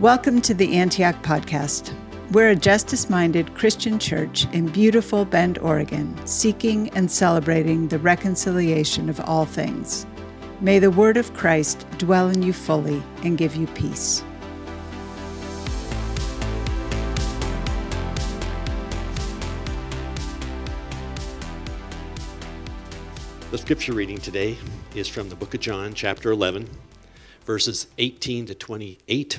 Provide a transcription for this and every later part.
Welcome to the Antioch Podcast. We're a justice minded Christian church in beautiful Bend, Oregon, seeking and celebrating the reconciliation of all things. May the word of Christ dwell in you fully and give you peace. The scripture reading today is from the book of John, chapter 11, verses 18 to 28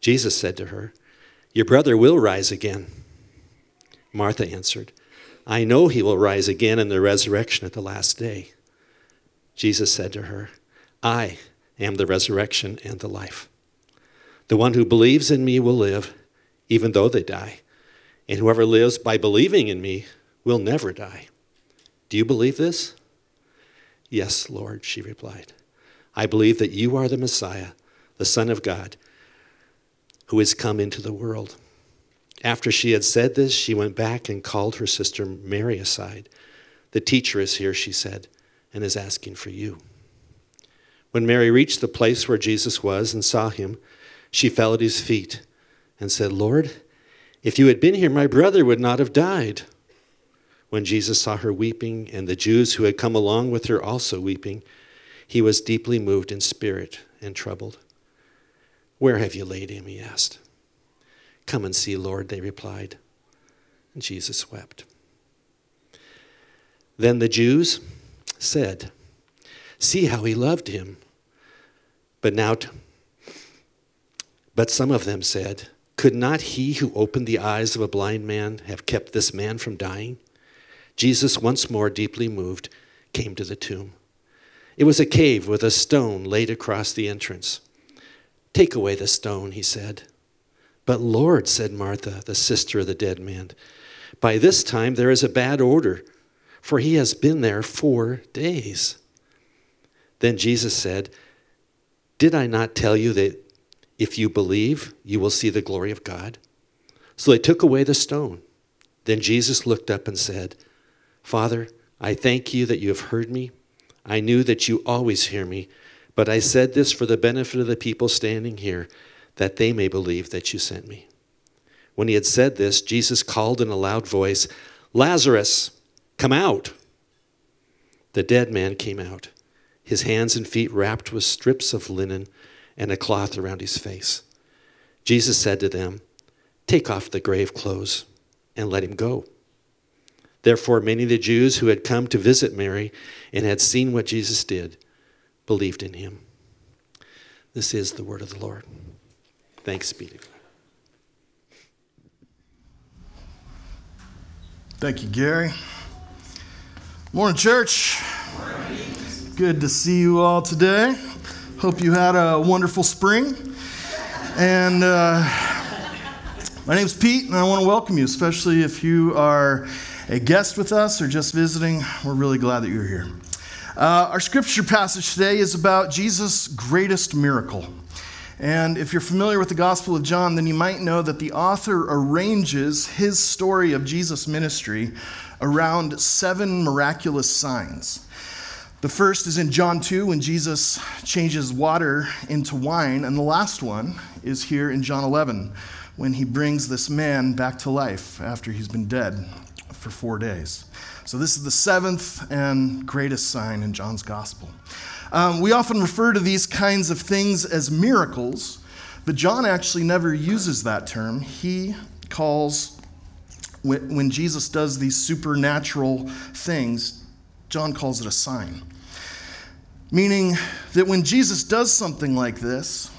Jesus said to her, Your brother will rise again. Martha answered, I know he will rise again in the resurrection at the last day. Jesus said to her, I am the resurrection and the life. The one who believes in me will live, even though they die. And whoever lives by believing in me will never die. Do you believe this? Yes, Lord, she replied. I believe that you are the Messiah, the Son of God who has come into the world. After she had said this, she went back and called her sister Mary aside. The teacher is here, she said, and is asking for you. When Mary reached the place where Jesus was and saw him, she fell at his feet and said, Lord, if you had been here, my brother would not have died. When Jesus saw her weeping, and the Jews who had come along with her also weeping, he was deeply moved in spirit and troubled. Where have you laid him? he asked. Come and see, Lord, they replied. And Jesus wept. Then the Jews said, See how he loved him. But now, t- but some of them said, Could not he who opened the eyes of a blind man have kept this man from dying? Jesus, once more deeply moved, came to the tomb. It was a cave with a stone laid across the entrance. Take away the stone, he said. But Lord, said Martha, the sister of the dead man, by this time there is a bad odor, for he has been there four days. Then Jesus said, Did I not tell you that if you believe, you will see the glory of God? So they took away the stone. Then Jesus looked up and said, Father, I thank you that you have heard me. I knew that you always hear me but I said this for the benefit of the people standing here, that they may believe that you sent me. When he had said this, Jesus called in a loud voice, Lazarus, come out. The dead man came out, his hands and feet wrapped with strips of linen and a cloth around his face. Jesus said to them, Take off the grave clothes and let him go. Therefore, many of the Jews who had come to visit Mary and had seen what Jesus did, believed in him. This is the word of the Lord. Thanks be to God. Thank you, Gary. Morning, church. Good to see you all today. Hope you had a wonderful spring. And uh, my name's Pete, and I want to welcome you, especially if you are a guest with us or just visiting. We're really glad that you're here. Uh, our scripture passage today is about Jesus' greatest miracle. And if you're familiar with the Gospel of John, then you might know that the author arranges his story of Jesus' ministry around seven miraculous signs. The first is in John 2 when Jesus changes water into wine, and the last one is here in John 11 when he brings this man back to life after he's been dead for four days. So, this is the seventh and greatest sign in John's gospel. Um, we often refer to these kinds of things as miracles, but John actually never uses that term. He calls, when Jesus does these supernatural things, John calls it a sign. Meaning that when Jesus does something like this,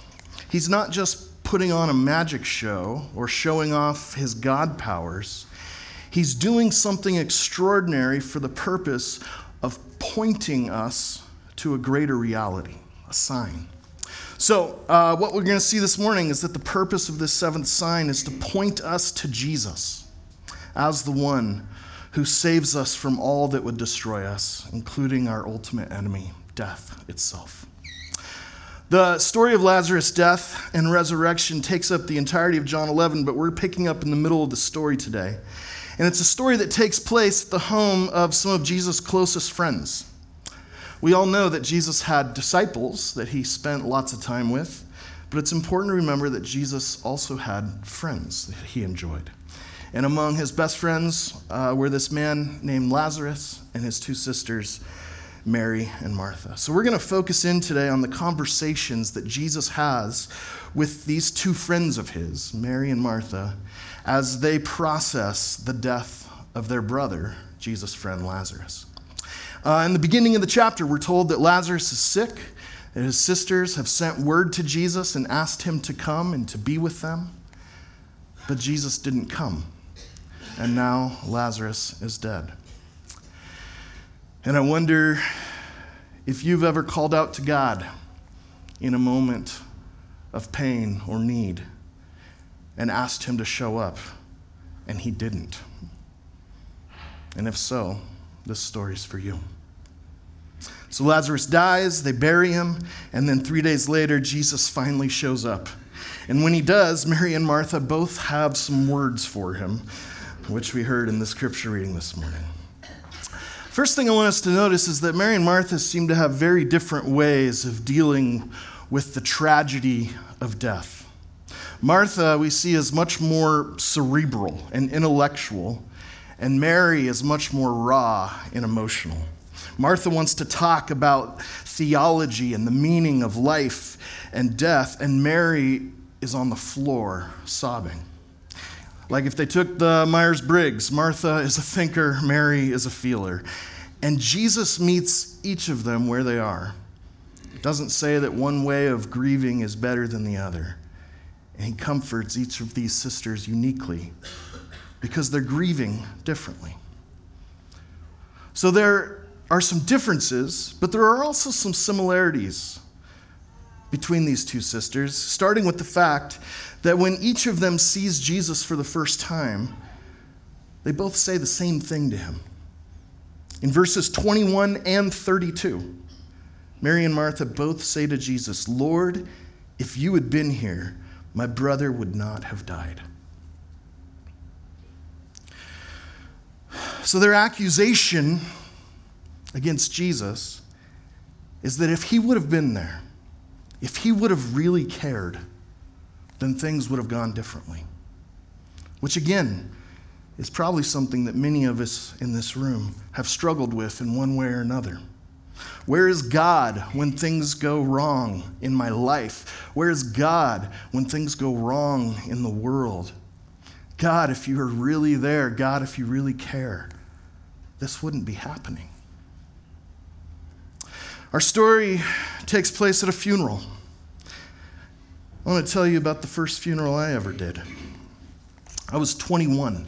he's not just putting on a magic show or showing off his God powers. He's doing something extraordinary for the purpose of pointing us to a greater reality, a sign. So, uh, what we're going to see this morning is that the purpose of this seventh sign is to point us to Jesus as the one who saves us from all that would destroy us, including our ultimate enemy, death itself. The story of Lazarus' death and resurrection takes up the entirety of John 11, but we're picking up in the middle of the story today. And it's a story that takes place at the home of some of Jesus' closest friends. We all know that Jesus had disciples that he spent lots of time with, but it's important to remember that Jesus also had friends that he enjoyed. And among his best friends uh, were this man named Lazarus and his two sisters, Mary and Martha. So we're going to focus in today on the conversations that Jesus has with these two friends of his, Mary and Martha, as they process the death of their brother, Jesus' friend Lazarus. Uh, in the beginning of the chapter, we're told that Lazarus is sick, and his sisters have sent word to Jesus and asked him to come and to be with them. But Jesus didn't come, and now Lazarus is dead. And I wonder if you've ever called out to God in a moment of pain or need and asked Him to show up, and He didn't. And if so, this story's for you. So Lazarus dies, they bury him, and then three days later, Jesus finally shows up. And when he does, Mary and Martha both have some words for him, which we heard in the scripture reading this morning. First thing I want us to notice is that Mary and Martha seem to have very different ways of dealing with the tragedy of death. Martha, we see, is much more cerebral and intellectual, and Mary is much more raw and emotional. Martha wants to talk about theology and the meaning of life and death, and Mary is on the floor sobbing. Like if they took the Myers Briggs, Martha is a thinker, Mary is a feeler. And Jesus meets each of them where they are. It doesn't say that one way of grieving is better than the other. And he comforts each of these sisters uniquely because they're grieving differently. So there are some differences, but there are also some similarities between these two sisters, starting with the fact that when each of them sees Jesus for the first time, they both say the same thing to him. In verses 21 and 32, Mary and Martha both say to Jesus, Lord, if you had been here, my brother would not have died. So their accusation against Jesus is that if he would have been there, if he would have really cared, then things would have gone differently. Which, again, is probably something that many of us in this room have struggled with in one way or another. Where is God when things go wrong in my life? Where is God when things go wrong in the world? God, if you are really there, God, if you really care, this wouldn't be happening. Our story takes place at a funeral. I want to tell you about the first funeral I ever did. I was 21,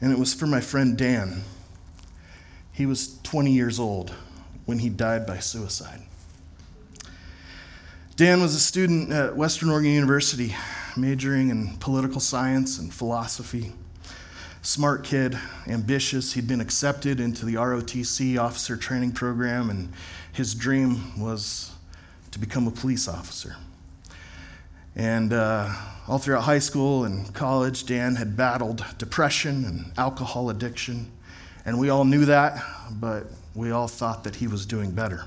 and it was for my friend Dan. He was 20 years old when he died by suicide. Dan was a student at Western Oregon University, majoring in political science and philosophy. Smart kid, ambitious. He'd been accepted into the ROTC officer training program, and his dream was to become a police officer. And uh, all throughout high school and college, Dan had battled depression and alcohol addiction. And we all knew that, but we all thought that he was doing better.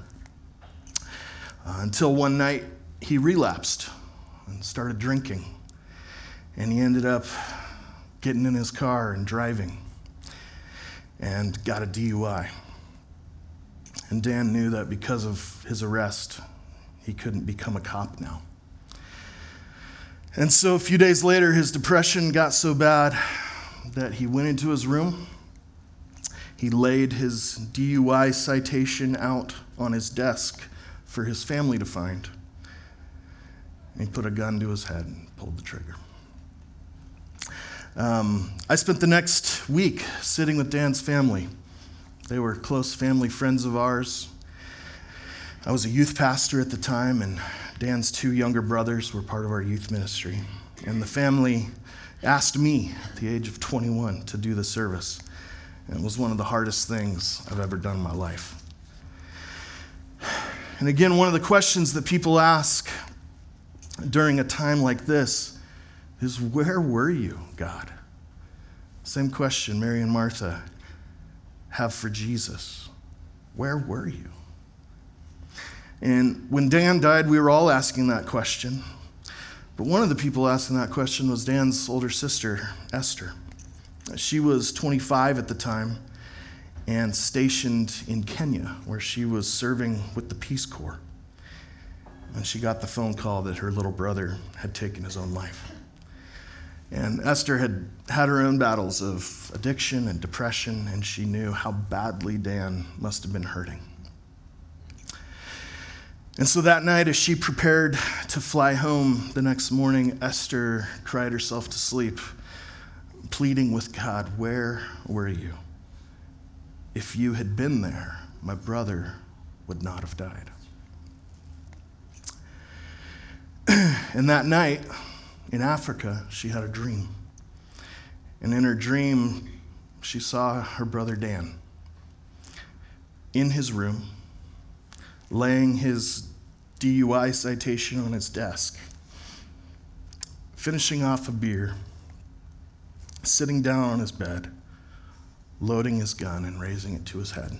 Uh, until one night, he relapsed and started drinking. And he ended up getting in his car and driving and got a DUI. And Dan knew that because of his arrest, he couldn't become a cop now. And so a few days later, his depression got so bad that he went into his room. He laid his DUI citation out on his desk for his family to find. And he put a gun to his head and pulled the trigger. Um, I spent the next week sitting with Dan's family. They were close family friends of ours. I was a youth pastor at the time, and Dan's two younger brothers were part of our youth ministry, and the family asked me at the age of 21 to do the service. And it was one of the hardest things I've ever done in my life. And again, one of the questions that people ask during a time like this is Where were you, God? Same question Mary and Martha have for Jesus. Where were you? And when Dan died, we were all asking that question. But one of the people asking that question was Dan's older sister, Esther. She was 25 at the time and stationed in Kenya, where she was serving with the Peace Corps. And she got the phone call that her little brother had taken his own life. And Esther had had her own battles of addiction and depression, and she knew how badly Dan must have been hurting. And so that night, as she prepared to fly home the next morning, Esther cried herself to sleep, pleading with God, Where were you? If you had been there, my brother would not have died. and that night in Africa, she had a dream. And in her dream, she saw her brother Dan in his room laying his DUI citation on his desk, finishing off a beer, sitting down on his bed, loading his gun, and raising it to his head.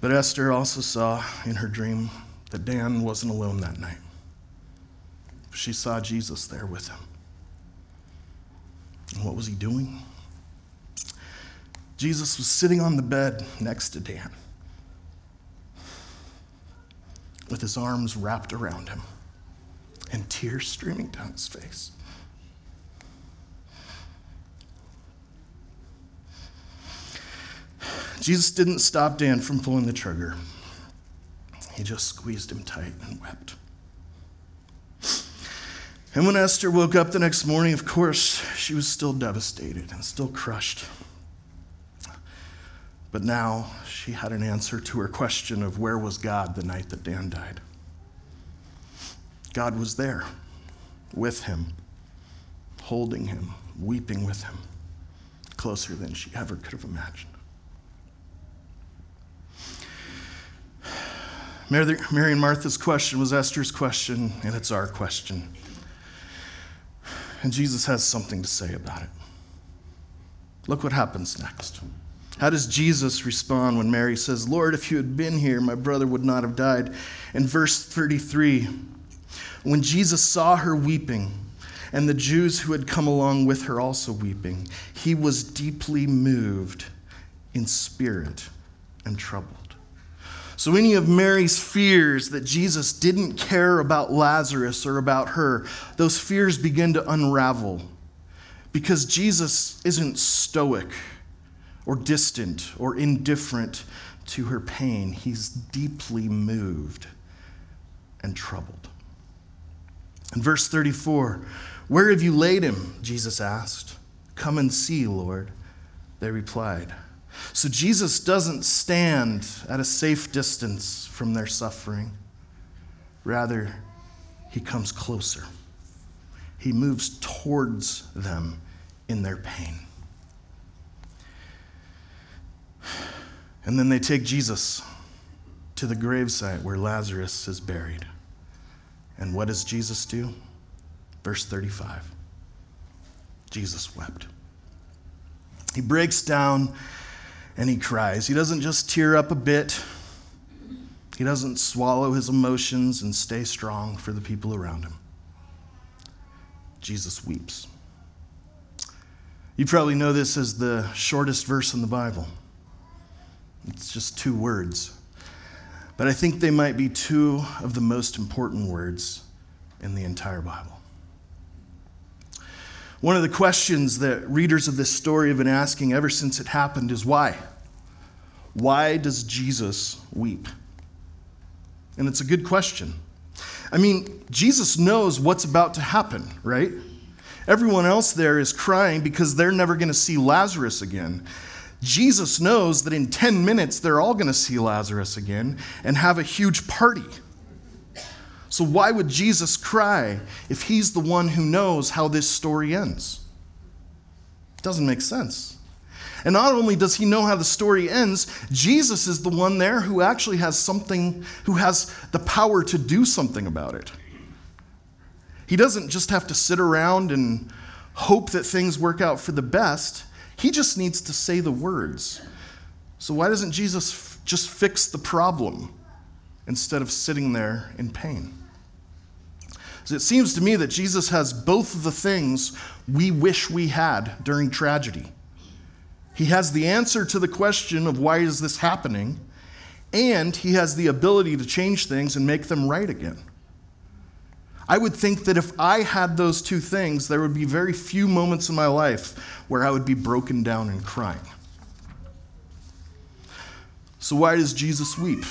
But Esther also saw in her dream that Dan wasn't alone that night. She saw Jesus there with him. And what was he doing? Jesus was sitting on the bed next to Dan with his arms wrapped around him and tears streaming down his face. Jesus didn't stop Dan from pulling the trigger. He just squeezed him tight and wept. And when Esther woke up the next morning, of course, she was still devastated and still crushed. But now she had an answer to her question of where was God the night that Dan died. God was there with him, holding him, weeping with him, closer than she ever could have imagined. Mary and Martha's question was Esther's question, and it's our question. And Jesus has something to say about it. Look what happens next. How does Jesus respond when Mary says, Lord, if you had been here, my brother would not have died? In verse 33, when Jesus saw her weeping, and the Jews who had come along with her also weeping, he was deeply moved in spirit and troubled. So, any of Mary's fears that Jesus didn't care about Lazarus or about her, those fears begin to unravel because Jesus isn't stoic or distant or indifferent to her pain. He's deeply moved and troubled. In verse 34, Where have you laid him? Jesus asked. Come and see, Lord. They replied. So Jesus doesn't stand at a safe distance from their suffering. Rather, he comes closer. He moves towards them in their pain. And then they take Jesus to the gravesite where Lazarus is buried. And what does Jesus do? Verse 35 Jesus wept. He breaks down and he cries. He doesn't just tear up a bit, he doesn't swallow his emotions and stay strong for the people around him. Jesus weeps. You probably know this as the shortest verse in the Bible. It's just two words. But I think they might be two of the most important words in the entire Bible. One of the questions that readers of this story have been asking ever since it happened is why? Why does Jesus weep? And it's a good question. I mean, Jesus knows what's about to happen, right? Everyone else there is crying because they're never going to see Lazarus again. Jesus knows that in 10 minutes they're all going to see Lazarus again and have a huge party. So, why would Jesus cry if he's the one who knows how this story ends? It doesn't make sense. And not only does he know how the story ends, Jesus is the one there who actually has something, who has the power to do something about it. He doesn't just have to sit around and hope that things work out for the best. He just needs to say the words. So, why doesn't Jesus f- just fix the problem instead of sitting there in pain? It seems to me that Jesus has both of the things we wish we had during tragedy. He has the answer to the question of why is this happening, and he has the ability to change things and make them right again. I would think that if I had those two things, there would be very few moments in my life where I would be broken down and crying. So, why does Jesus weep?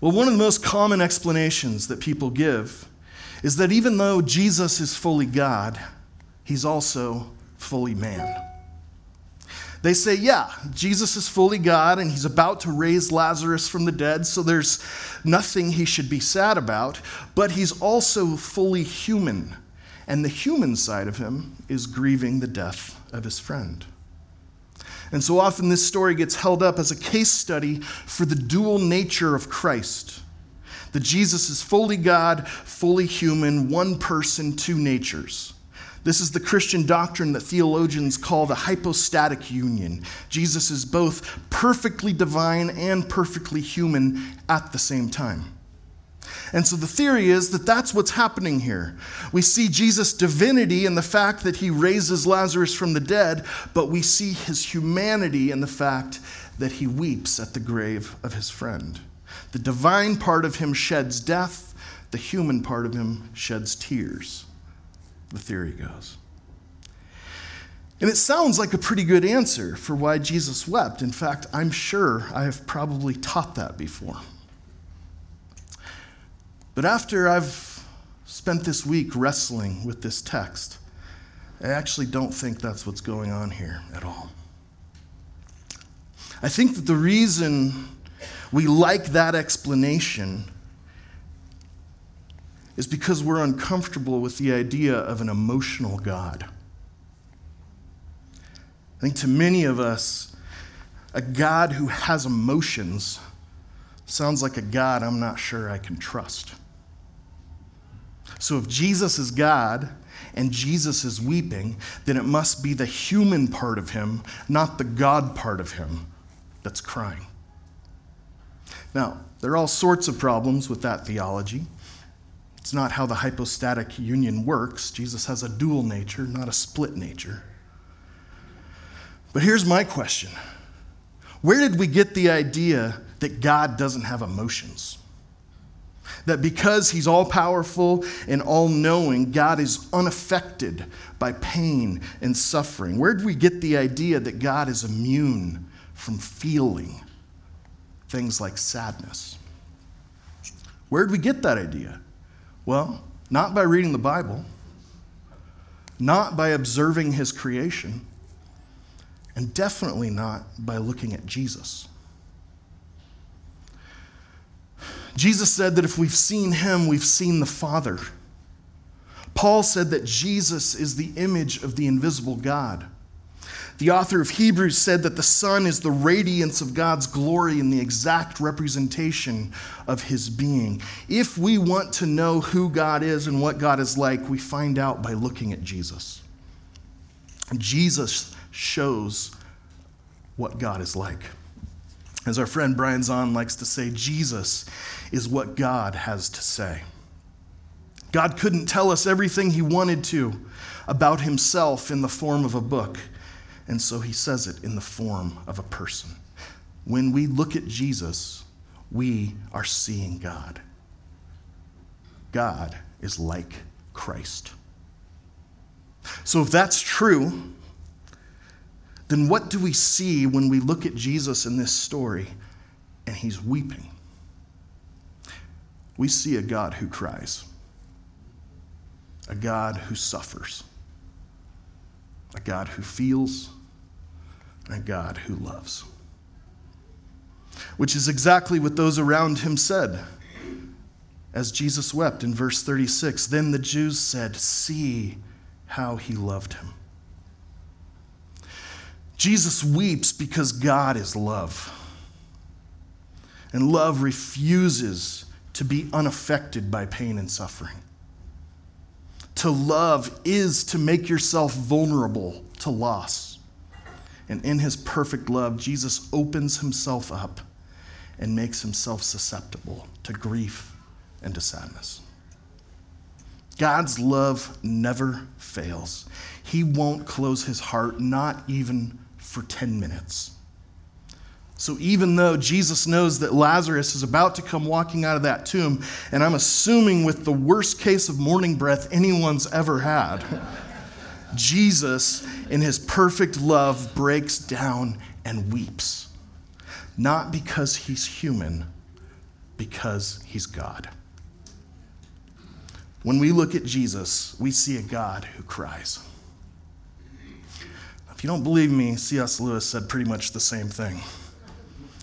Well, one of the most common explanations that people give is that even though Jesus is fully God, he's also fully man. They say, yeah, Jesus is fully God and he's about to raise Lazarus from the dead, so there's nothing he should be sad about, but he's also fully human. And the human side of him is grieving the death of his friend. And so often this story gets held up as a case study for the dual nature of Christ. That Jesus is fully God, fully human, one person, two natures. This is the Christian doctrine that theologians call the hypostatic union. Jesus is both perfectly divine and perfectly human at the same time. And so the theory is that that's what's happening here. We see Jesus' divinity in the fact that he raises Lazarus from the dead, but we see his humanity in the fact that he weeps at the grave of his friend. The divine part of him sheds death, the human part of him sheds tears the theory goes. And it sounds like a pretty good answer for why Jesus wept. In fact, I'm sure I have probably taught that before. But after I've spent this week wrestling with this text, I actually don't think that's what's going on here at all. I think that the reason we like that explanation is because we're uncomfortable with the idea of an emotional God. I think to many of us, a God who has emotions sounds like a God I'm not sure I can trust. So if Jesus is God and Jesus is weeping, then it must be the human part of him, not the God part of him, that's crying. Now, there are all sorts of problems with that theology. It's not how the hypostatic union works. Jesus has a dual nature, not a split nature. But here's my question Where did we get the idea that God doesn't have emotions? That because he's all powerful and all knowing, God is unaffected by pain and suffering. Where did we get the idea that God is immune from feeling things like sadness? Where did we get that idea? Well, not by reading the Bible, not by observing his creation, and definitely not by looking at Jesus. Jesus said that if we've seen him, we've seen the Father. Paul said that Jesus is the image of the invisible God. The author of Hebrews said that the Son is the radiance of God's glory and the exact representation of his being. If we want to know who God is and what God is like, we find out by looking at Jesus. Jesus shows what God is like. As our friend Brian Zahnd likes to say, Jesus is what God has to say. God couldn't tell us everything he wanted to about himself in the form of a book. And so he says it in the form of a person. When we look at Jesus, we are seeing God. God is like Christ. So, if that's true, then what do we see when we look at Jesus in this story and he's weeping? We see a God who cries, a God who suffers, a God who feels, a God who loves. Which is exactly what those around him said as Jesus wept in verse 36. Then the Jews said, See how he loved him. Jesus weeps because God is love. And love refuses to be unaffected by pain and suffering. To love is to make yourself vulnerable to loss. And in his perfect love, Jesus opens himself up and makes himself susceptible to grief and to sadness. God's love never fails. He won't close his heart, not even for 10 minutes. So, even though Jesus knows that Lazarus is about to come walking out of that tomb, and I'm assuming with the worst case of morning breath anyone's ever had, Jesus, in his perfect love, breaks down and weeps. Not because he's human, because he's God. When we look at Jesus, we see a God who cries. If you don't believe me, C.S. Lewis said pretty much the same thing.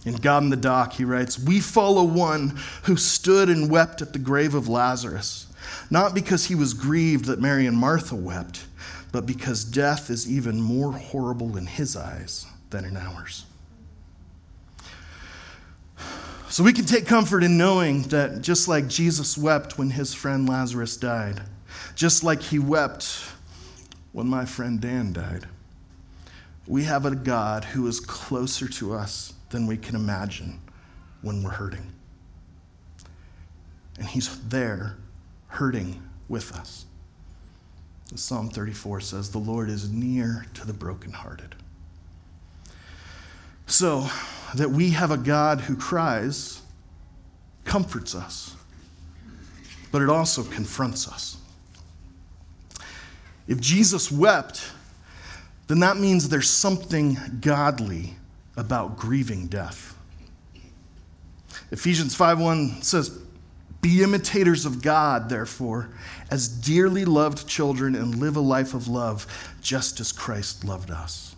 In God in the Dock, he writes, We follow one who stood and wept at the grave of Lazarus, not because he was grieved that Mary and Martha wept, but because death is even more horrible in his eyes than in ours. So we can take comfort in knowing that just like Jesus wept when his friend Lazarus died, just like he wept when my friend Dan died, we have a God who is closer to us than we can imagine when we're hurting. And He's there hurting with us. Psalm 34 says, The Lord is near to the brokenhearted. So, that we have a God who cries comforts us, but it also confronts us. If Jesus wept, then that means there's something godly about grieving death. Ephesians 5:1 says, "Be imitators of God, therefore, as dearly loved children and live a life of love, just as Christ loved us."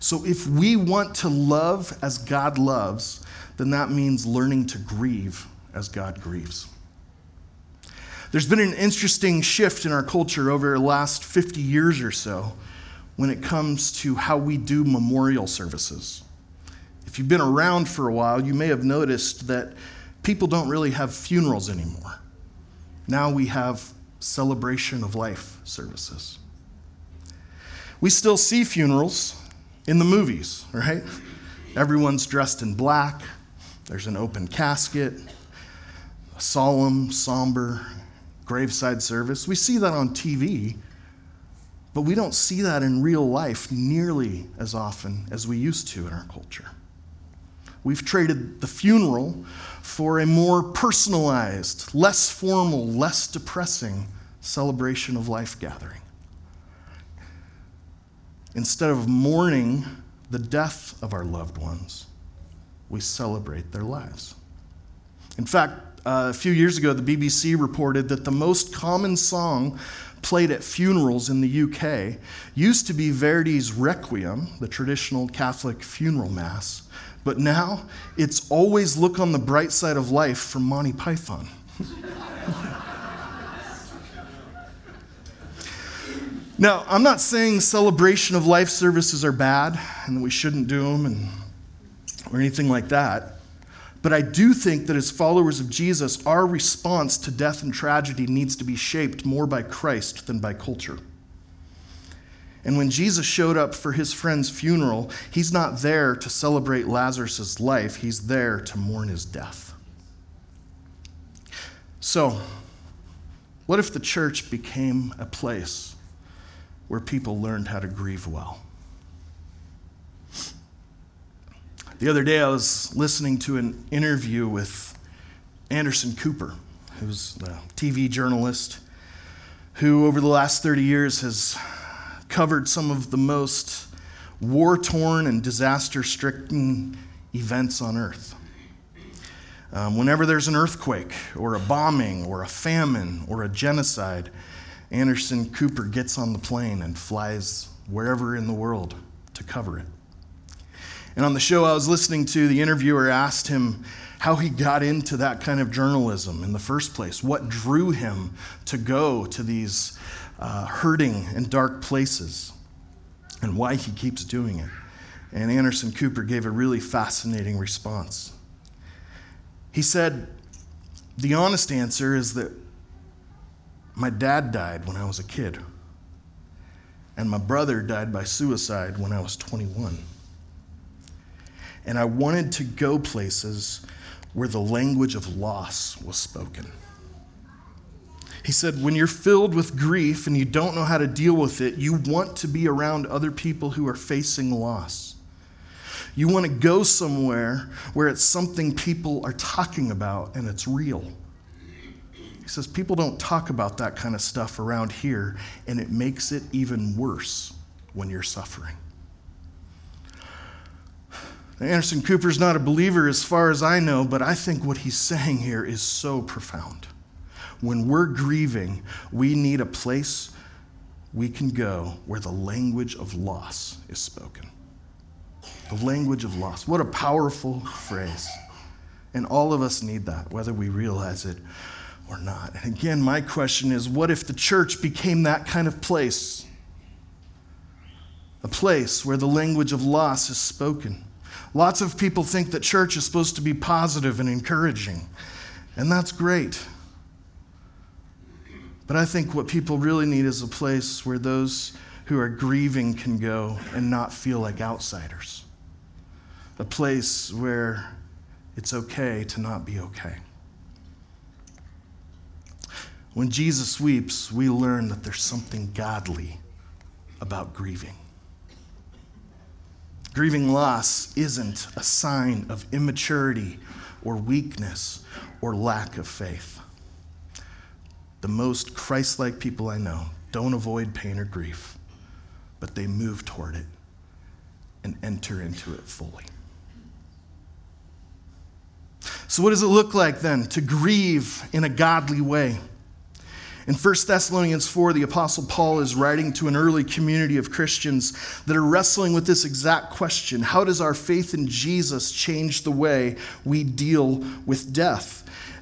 So if we want to love as God loves, then that means learning to grieve as God grieves. There's been an interesting shift in our culture over the last 50 years or so when it comes to how we do memorial services. If you've been around for a while, you may have noticed that people don't really have funerals anymore. Now we have celebration of life services. We still see funerals in the movies, right? Everyone's dressed in black, there's an open casket, a solemn, somber graveside service. We see that on TV, but we don't see that in real life nearly as often as we used to in our culture. We've traded the funeral for a more personalized, less formal, less depressing celebration of life gathering. Instead of mourning the death of our loved ones, we celebrate their lives. In fact, uh, a few years ago, the BBC reported that the most common song played at funerals in the UK used to be Verdi's Requiem, the traditional Catholic funeral mass, but now it's always look on the bright side of life from Monty Python. now, I'm not saying celebration of life services are bad and we shouldn't do them and, or anything like that. But I do think that as followers of Jesus, our response to death and tragedy needs to be shaped more by Christ than by culture. And when Jesus showed up for his friend's funeral, he's not there to celebrate Lazarus' life, he's there to mourn his death. So, what if the church became a place where people learned how to grieve well? The other day, I was listening to an interview with Anderson Cooper, who's a TV journalist who, over the last 30 years, has covered some of the most war torn and disaster stricken events on earth. Um, whenever there's an earthquake, or a bombing, or a famine, or a genocide, Anderson Cooper gets on the plane and flies wherever in the world to cover it. And on the show I was listening to, the interviewer asked him how he got into that kind of journalism in the first place, what drew him to go to these uh, hurting and dark places, and why he keeps doing it. And Anderson Cooper gave a really fascinating response. He said, The honest answer is that my dad died when I was a kid, and my brother died by suicide when I was 21 and I wanted to go places where the language of loss was spoken. He said, When you're filled with grief and you don't know how to deal with it, you want to be around other people who are facing loss. You want to go somewhere where it's something people are talking about and it's real. He says, People don't talk about that kind of stuff around here, and it makes it even worse when you're suffering. Anderson Cooper's not a believer as far as I know, but I think what he's saying here is so profound. When we're grieving, we need a place we can go where the language of loss is spoken. The language of loss. What a powerful phrase. And all of us need that, whether we realize it or not. And again, my question is what if the church became that kind of place? A place where the language of loss is spoken. Lots of people think that church is supposed to be positive and encouraging, and that's great. But I think what people really need is a place where those who are grieving can go and not feel like outsiders. A place where it's okay to not be okay. When Jesus weeps, we learn that there's something godly about grieving. Grieving loss isn't a sign of immaturity or weakness or lack of faith. The most Christ like people I know don't avoid pain or grief, but they move toward it and enter into it fully. So, what does it look like then to grieve in a godly way? In 1 Thessalonians 4, the Apostle Paul is writing to an early community of Christians that are wrestling with this exact question How does our faith in Jesus change the way we deal with death?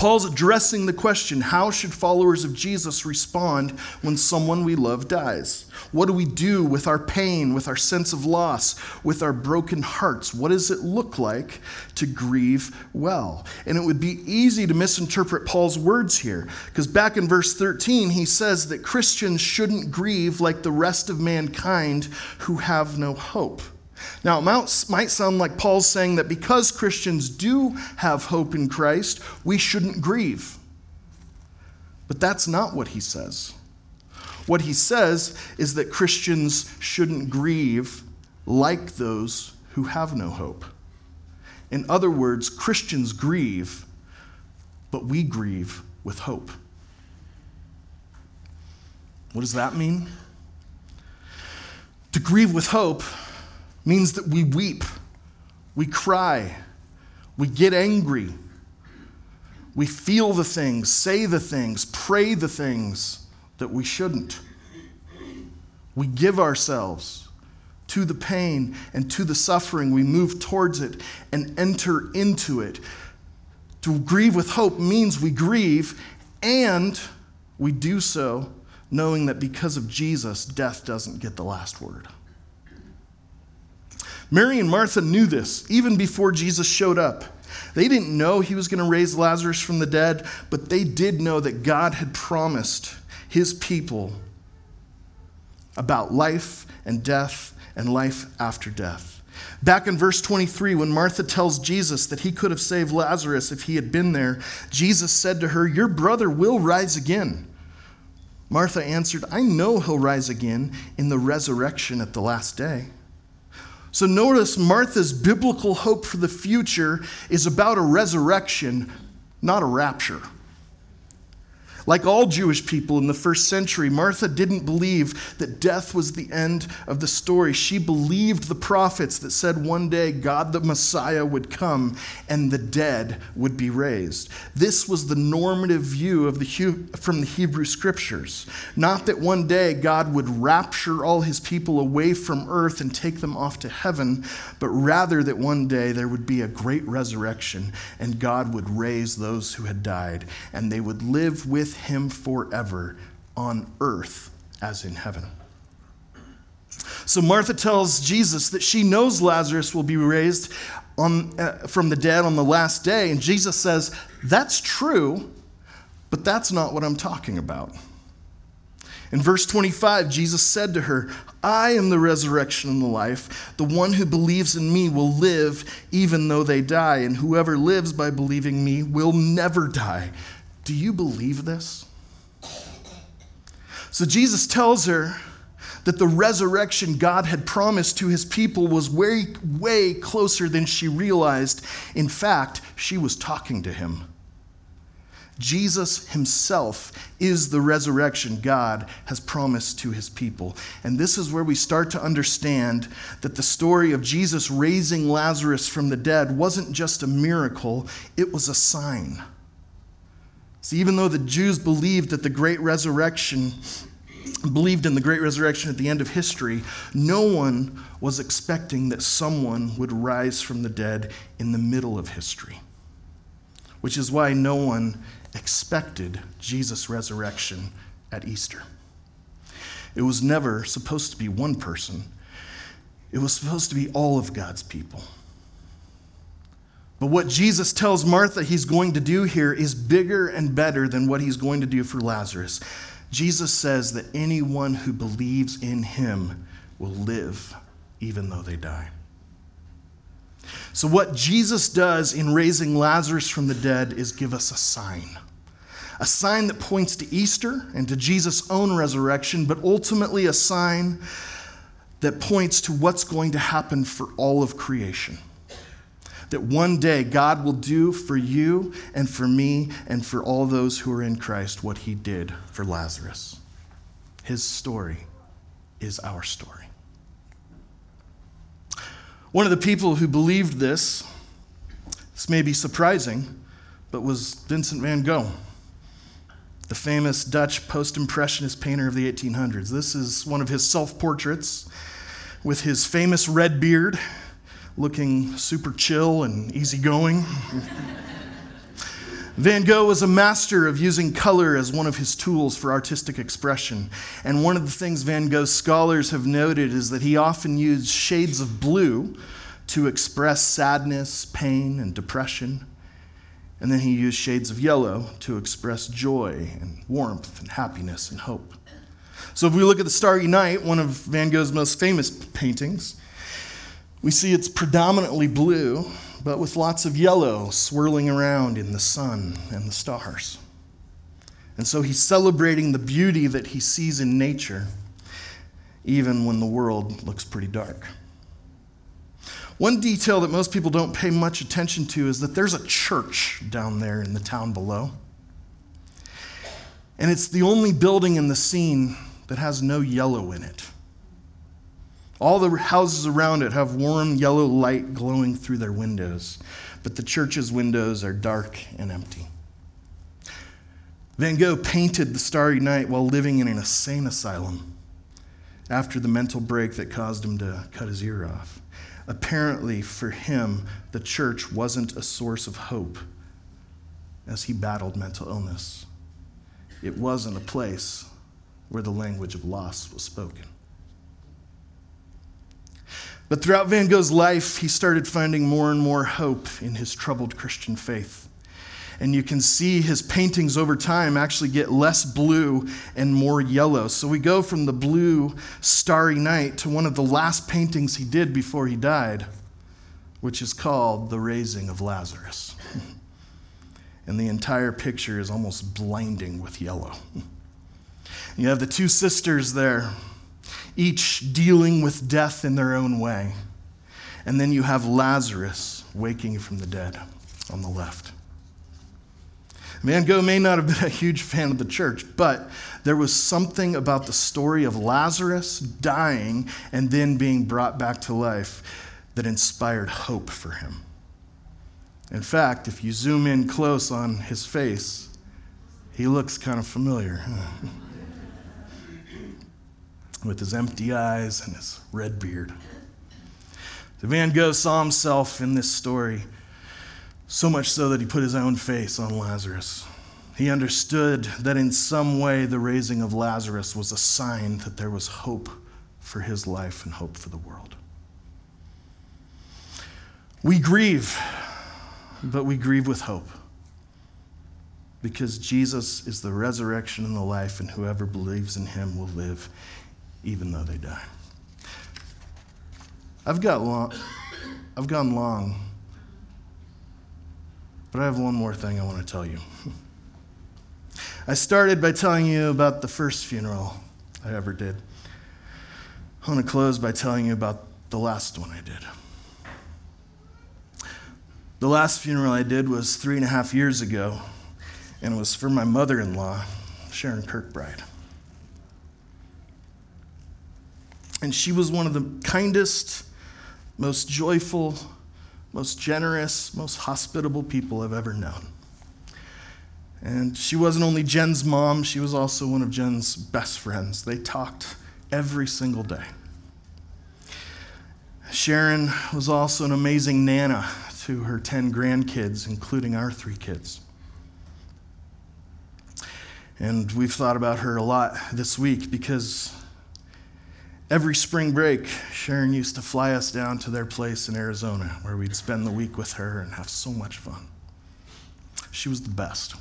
Paul's addressing the question how should followers of Jesus respond when someone we love dies? What do we do with our pain, with our sense of loss, with our broken hearts? What does it look like to grieve well? And it would be easy to misinterpret Paul's words here, because back in verse 13, he says that Christians shouldn't grieve like the rest of mankind who have no hope. Now, it might sound like Paul's saying that because Christians do have hope in Christ, we shouldn't grieve. But that's not what he says. What he says is that Christians shouldn't grieve like those who have no hope. In other words, Christians grieve, but we grieve with hope. What does that mean? To grieve with hope means that we weep, we cry, we get angry, we feel the things, say the things, pray the things that we shouldn't. We give ourselves to the pain and to the suffering. We move towards it and enter into it. To grieve with hope means we grieve and we do so knowing that because of Jesus, death doesn't get the last word. Mary and Martha knew this even before Jesus showed up. They didn't know he was going to raise Lazarus from the dead, but they did know that God had promised his people about life and death and life after death. Back in verse 23, when Martha tells Jesus that he could have saved Lazarus if he had been there, Jesus said to her, Your brother will rise again. Martha answered, I know he'll rise again in the resurrection at the last day. So notice Martha's biblical hope for the future is about a resurrection, not a rapture. Like all Jewish people in the first century, Martha didn't believe that death was the end of the story. She believed the prophets that said one day God the Messiah would come and the dead would be raised. This was the normative view of the, from the Hebrew scriptures. Not that one day God would rapture all his people away from earth and take them off to heaven, but rather that one day there would be a great resurrection and God would raise those who had died and they would live with with him forever on earth as in heaven. So Martha tells Jesus that she knows Lazarus will be raised on, uh, from the dead on the last day. And Jesus says, That's true, but that's not what I'm talking about. In verse 25, Jesus said to her, I am the resurrection and the life. The one who believes in me will live even though they die, and whoever lives by believing me will never die. Do you believe this? So Jesus tells her that the resurrection God had promised to his people was way, way closer than she realized. In fact, she was talking to him. Jesus himself is the resurrection God has promised to his people. And this is where we start to understand that the story of Jesus raising Lazarus from the dead wasn't just a miracle, it was a sign. See, even though the Jews believed that the great resurrection, believed in the great resurrection at the end of history, no one was expecting that someone would rise from the dead in the middle of history. Which is why no one expected Jesus' resurrection at Easter. It was never supposed to be one person, it was supposed to be all of God's people. But what Jesus tells Martha he's going to do here is bigger and better than what he's going to do for Lazarus. Jesus says that anyone who believes in him will live even though they die. So, what Jesus does in raising Lazarus from the dead is give us a sign. A sign that points to Easter and to Jesus' own resurrection, but ultimately a sign that points to what's going to happen for all of creation that one day God will do for you and for me and for all those who are in Christ what he did for Lazarus. His story is our story. One of the people who believed this, this may be surprising, but was Vincent van Gogh, the famous Dutch post impressionist painter of the 1800s. This is one of his self portraits with his famous red beard looking super chill and easygoing. Van Gogh was a master of using color as one of his tools for artistic expression. And one of the things Van Gogh's scholars have noted is that he often used shades of blue to express sadness, pain, and depression. And then he used shades of yellow to express joy and warmth and happiness and hope. So if we look at the Starry Night, one of Van Gogh's most famous paintings, we see it's predominantly blue, but with lots of yellow swirling around in the sun and the stars. And so he's celebrating the beauty that he sees in nature, even when the world looks pretty dark. One detail that most people don't pay much attention to is that there's a church down there in the town below. And it's the only building in the scene that has no yellow in it. All the houses around it have warm yellow light glowing through their windows, but the church's windows are dark and empty. Van Gogh painted the starry night while living in an insane asylum after the mental break that caused him to cut his ear off. Apparently, for him, the church wasn't a source of hope as he battled mental illness. It wasn't a place where the language of loss was spoken. But throughout Van Gogh's life, he started finding more and more hope in his troubled Christian faith. And you can see his paintings over time actually get less blue and more yellow. So we go from the blue, starry night to one of the last paintings he did before he died, which is called The Raising of Lazarus. and the entire picture is almost blinding with yellow. You have the two sisters there each dealing with death in their own way. And then you have Lazarus waking from the dead on the left. Van Gogh may not have been a huge fan of the church, but there was something about the story of Lazarus dying and then being brought back to life that inspired hope for him. In fact, if you zoom in close on his face, he looks kind of familiar. With his empty eyes and his red beard. Van Gogh saw himself in this story so much so that he put his own face on Lazarus. He understood that in some way the raising of Lazarus was a sign that there was hope for his life and hope for the world. We grieve, but we grieve with hope because Jesus is the resurrection and the life, and whoever believes in him will live even though they die. I've got long, I've gone long but I have one more thing I want to tell you. I started by telling you about the first funeral I ever did. I want to close by telling you about the last one I did. The last funeral I did was three and a half years ago, and it was for my mother in law, Sharon Kirkbride. And she was one of the kindest, most joyful, most generous, most hospitable people I've ever known. And she wasn't only Jen's mom, she was also one of Jen's best friends. They talked every single day. Sharon was also an amazing nana to her 10 grandkids, including our three kids. And we've thought about her a lot this week because Every spring break, Sharon used to fly us down to their place in Arizona where we'd spend the week with her and have so much fun. She was the best.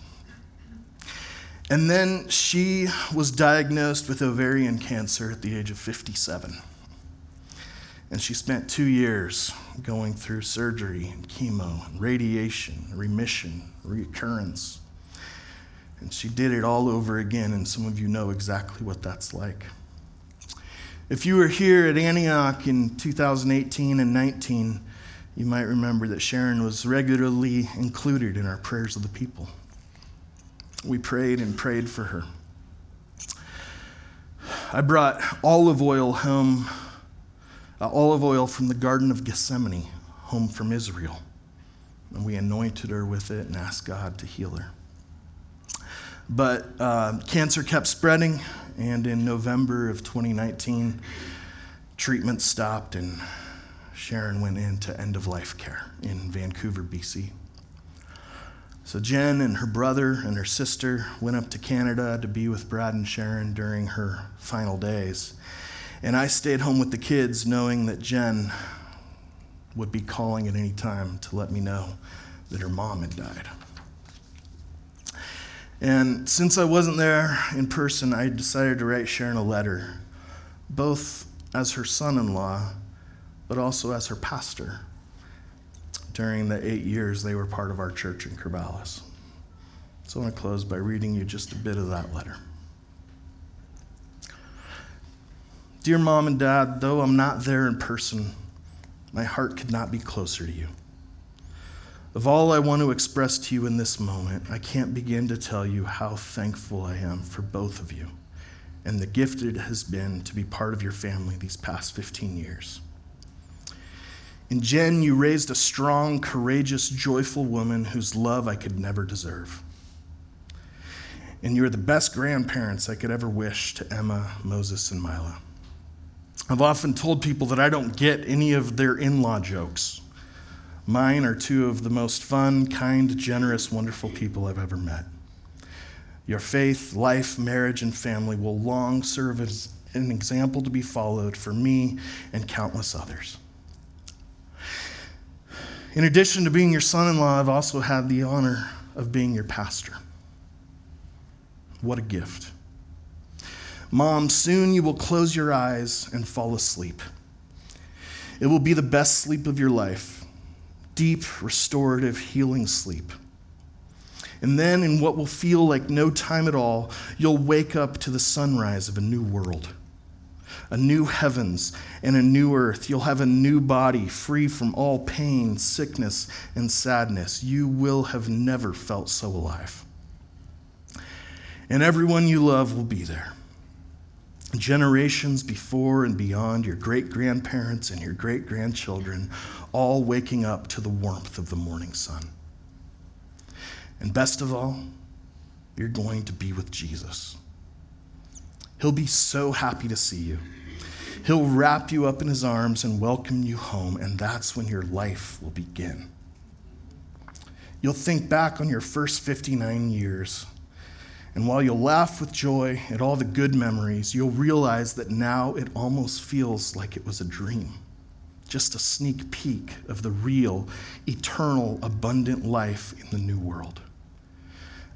And then she was diagnosed with ovarian cancer at the age of 57. And she spent two years going through surgery and chemo, and radiation, remission, recurrence. And she did it all over again, and some of you know exactly what that's like. If you were here at Antioch in 2018 and 19, you might remember that Sharon was regularly included in our prayers of the people. We prayed and prayed for her. I brought olive oil home, uh, olive oil from the Garden of Gethsemane home from Israel. And we anointed her with it and asked God to heal her. But uh, cancer kept spreading, and in November of 2019, treatment stopped, and Sharon went into end of life care in Vancouver, BC. So Jen and her brother and her sister went up to Canada to be with Brad and Sharon during her final days. And I stayed home with the kids knowing that Jen would be calling at any time to let me know that her mom had died. And since I wasn't there in person, I decided to write Sharon a letter, both as her son in law, but also as her pastor during the eight years they were part of our church in Corvallis. So I want to close by reading you just a bit of that letter. Dear mom and dad, though I'm not there in person, my heart could not be closer to you. Of all I want to express to you in this moment, I can't begin to tell you how thankful I am for both of you and the gift it has been to be part of your family these past 15 years. In Jen, you raised a strong, courageous, joyful woman whose love I could never deserve. And you are the best grandparents I could ever wish to Emma, Moses, and Mila. I've often told people that I don't get any of their in law jokes. Mine are two of the most fun, kind, generous, wonderful people I've ever met. Your faith, life, marriage, and family will long serve as an example to be followed for me and countless others. In addition to being your son in law, I've also had the honor of being your pastor. What a gift. Mom, soon you will close your eyes and fall asleep. It will be the best sleep of your life deep, restorative, healing sleep. And then, in what will feel like no time at all, you'll wake up to the sunrise of a new world, a new heavens and a new earth. You'll have a new body free from all pain, sickness, and sadness. You will have never felt so alive. and everyone you love will be there. Generations before and beyond, your great grandparents and your great grandchildren, all waking up to the warmth of the morning sun. And best of all, you're going to be with Jesus. He'll be so happy to see you. He'll wrap you up in his arms and welcome you home, and that's when your life will begin. You'll think back on your first 59 years, and while you'll laugh with joy at all the good memories, you'll realize that now it almost feels like it was a dream. Just a sneak peek of the real, eternal, abundant life in the new world.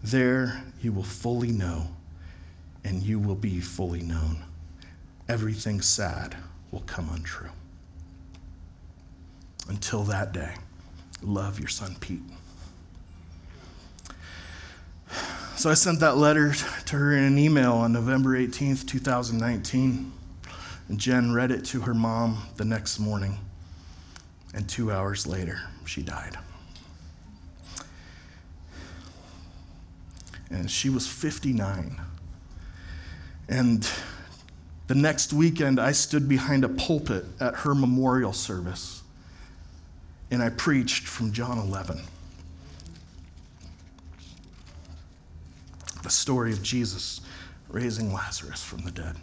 There you will fully know, and you will be fully known everything sad will come untrue. Until that day, love your son Pete. So I sent that letter to her in an email on November 18th, 2019. And Jen read it to her mom the next morning. And two hours later, she died. And she was 59. And the next weekend, I stood behind a pulpit at her memorial service and I preached from John 11. The story of Jesus raising Lazarus from the dead.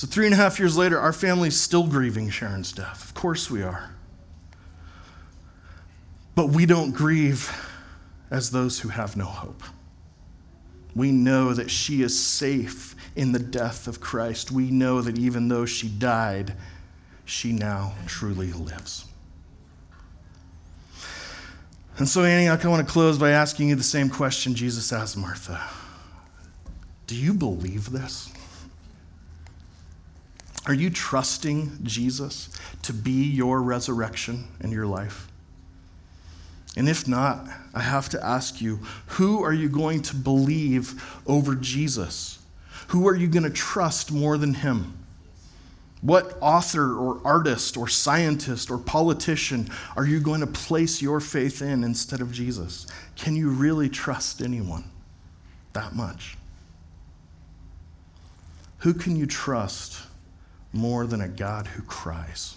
So, three and a half years later, our family's still grieving Sharon's death. Of course, we are. But we don't grieve as those who have no hope. We know that she is safe in the death of Christ. We know that even though she died, she now truly lives. And so, Antioch, I want to close by asking you the same question Jesus asked Martha Do you believe this? Are you trusting Jesus to be your resurrection in your life? And if not, I have to ask you who are you going to believe over Jesus? Who are you going to trust more than him? What author or artist or scientist or politician are you going to place your faith in instead of Jesus? Can you really trust anyone that much? Who can you trust more than a God who cries?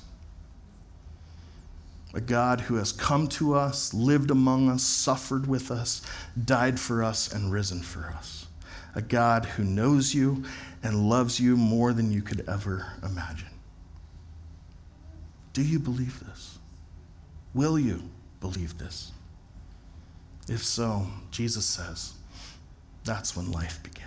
a God who has come to us, lived among us, suffered with us, died for us, and risen for us. A God who knows you and loves you more than you could ever imagine. Do you believe this? Will you believe this? If so, Jesus says, that's when life begins.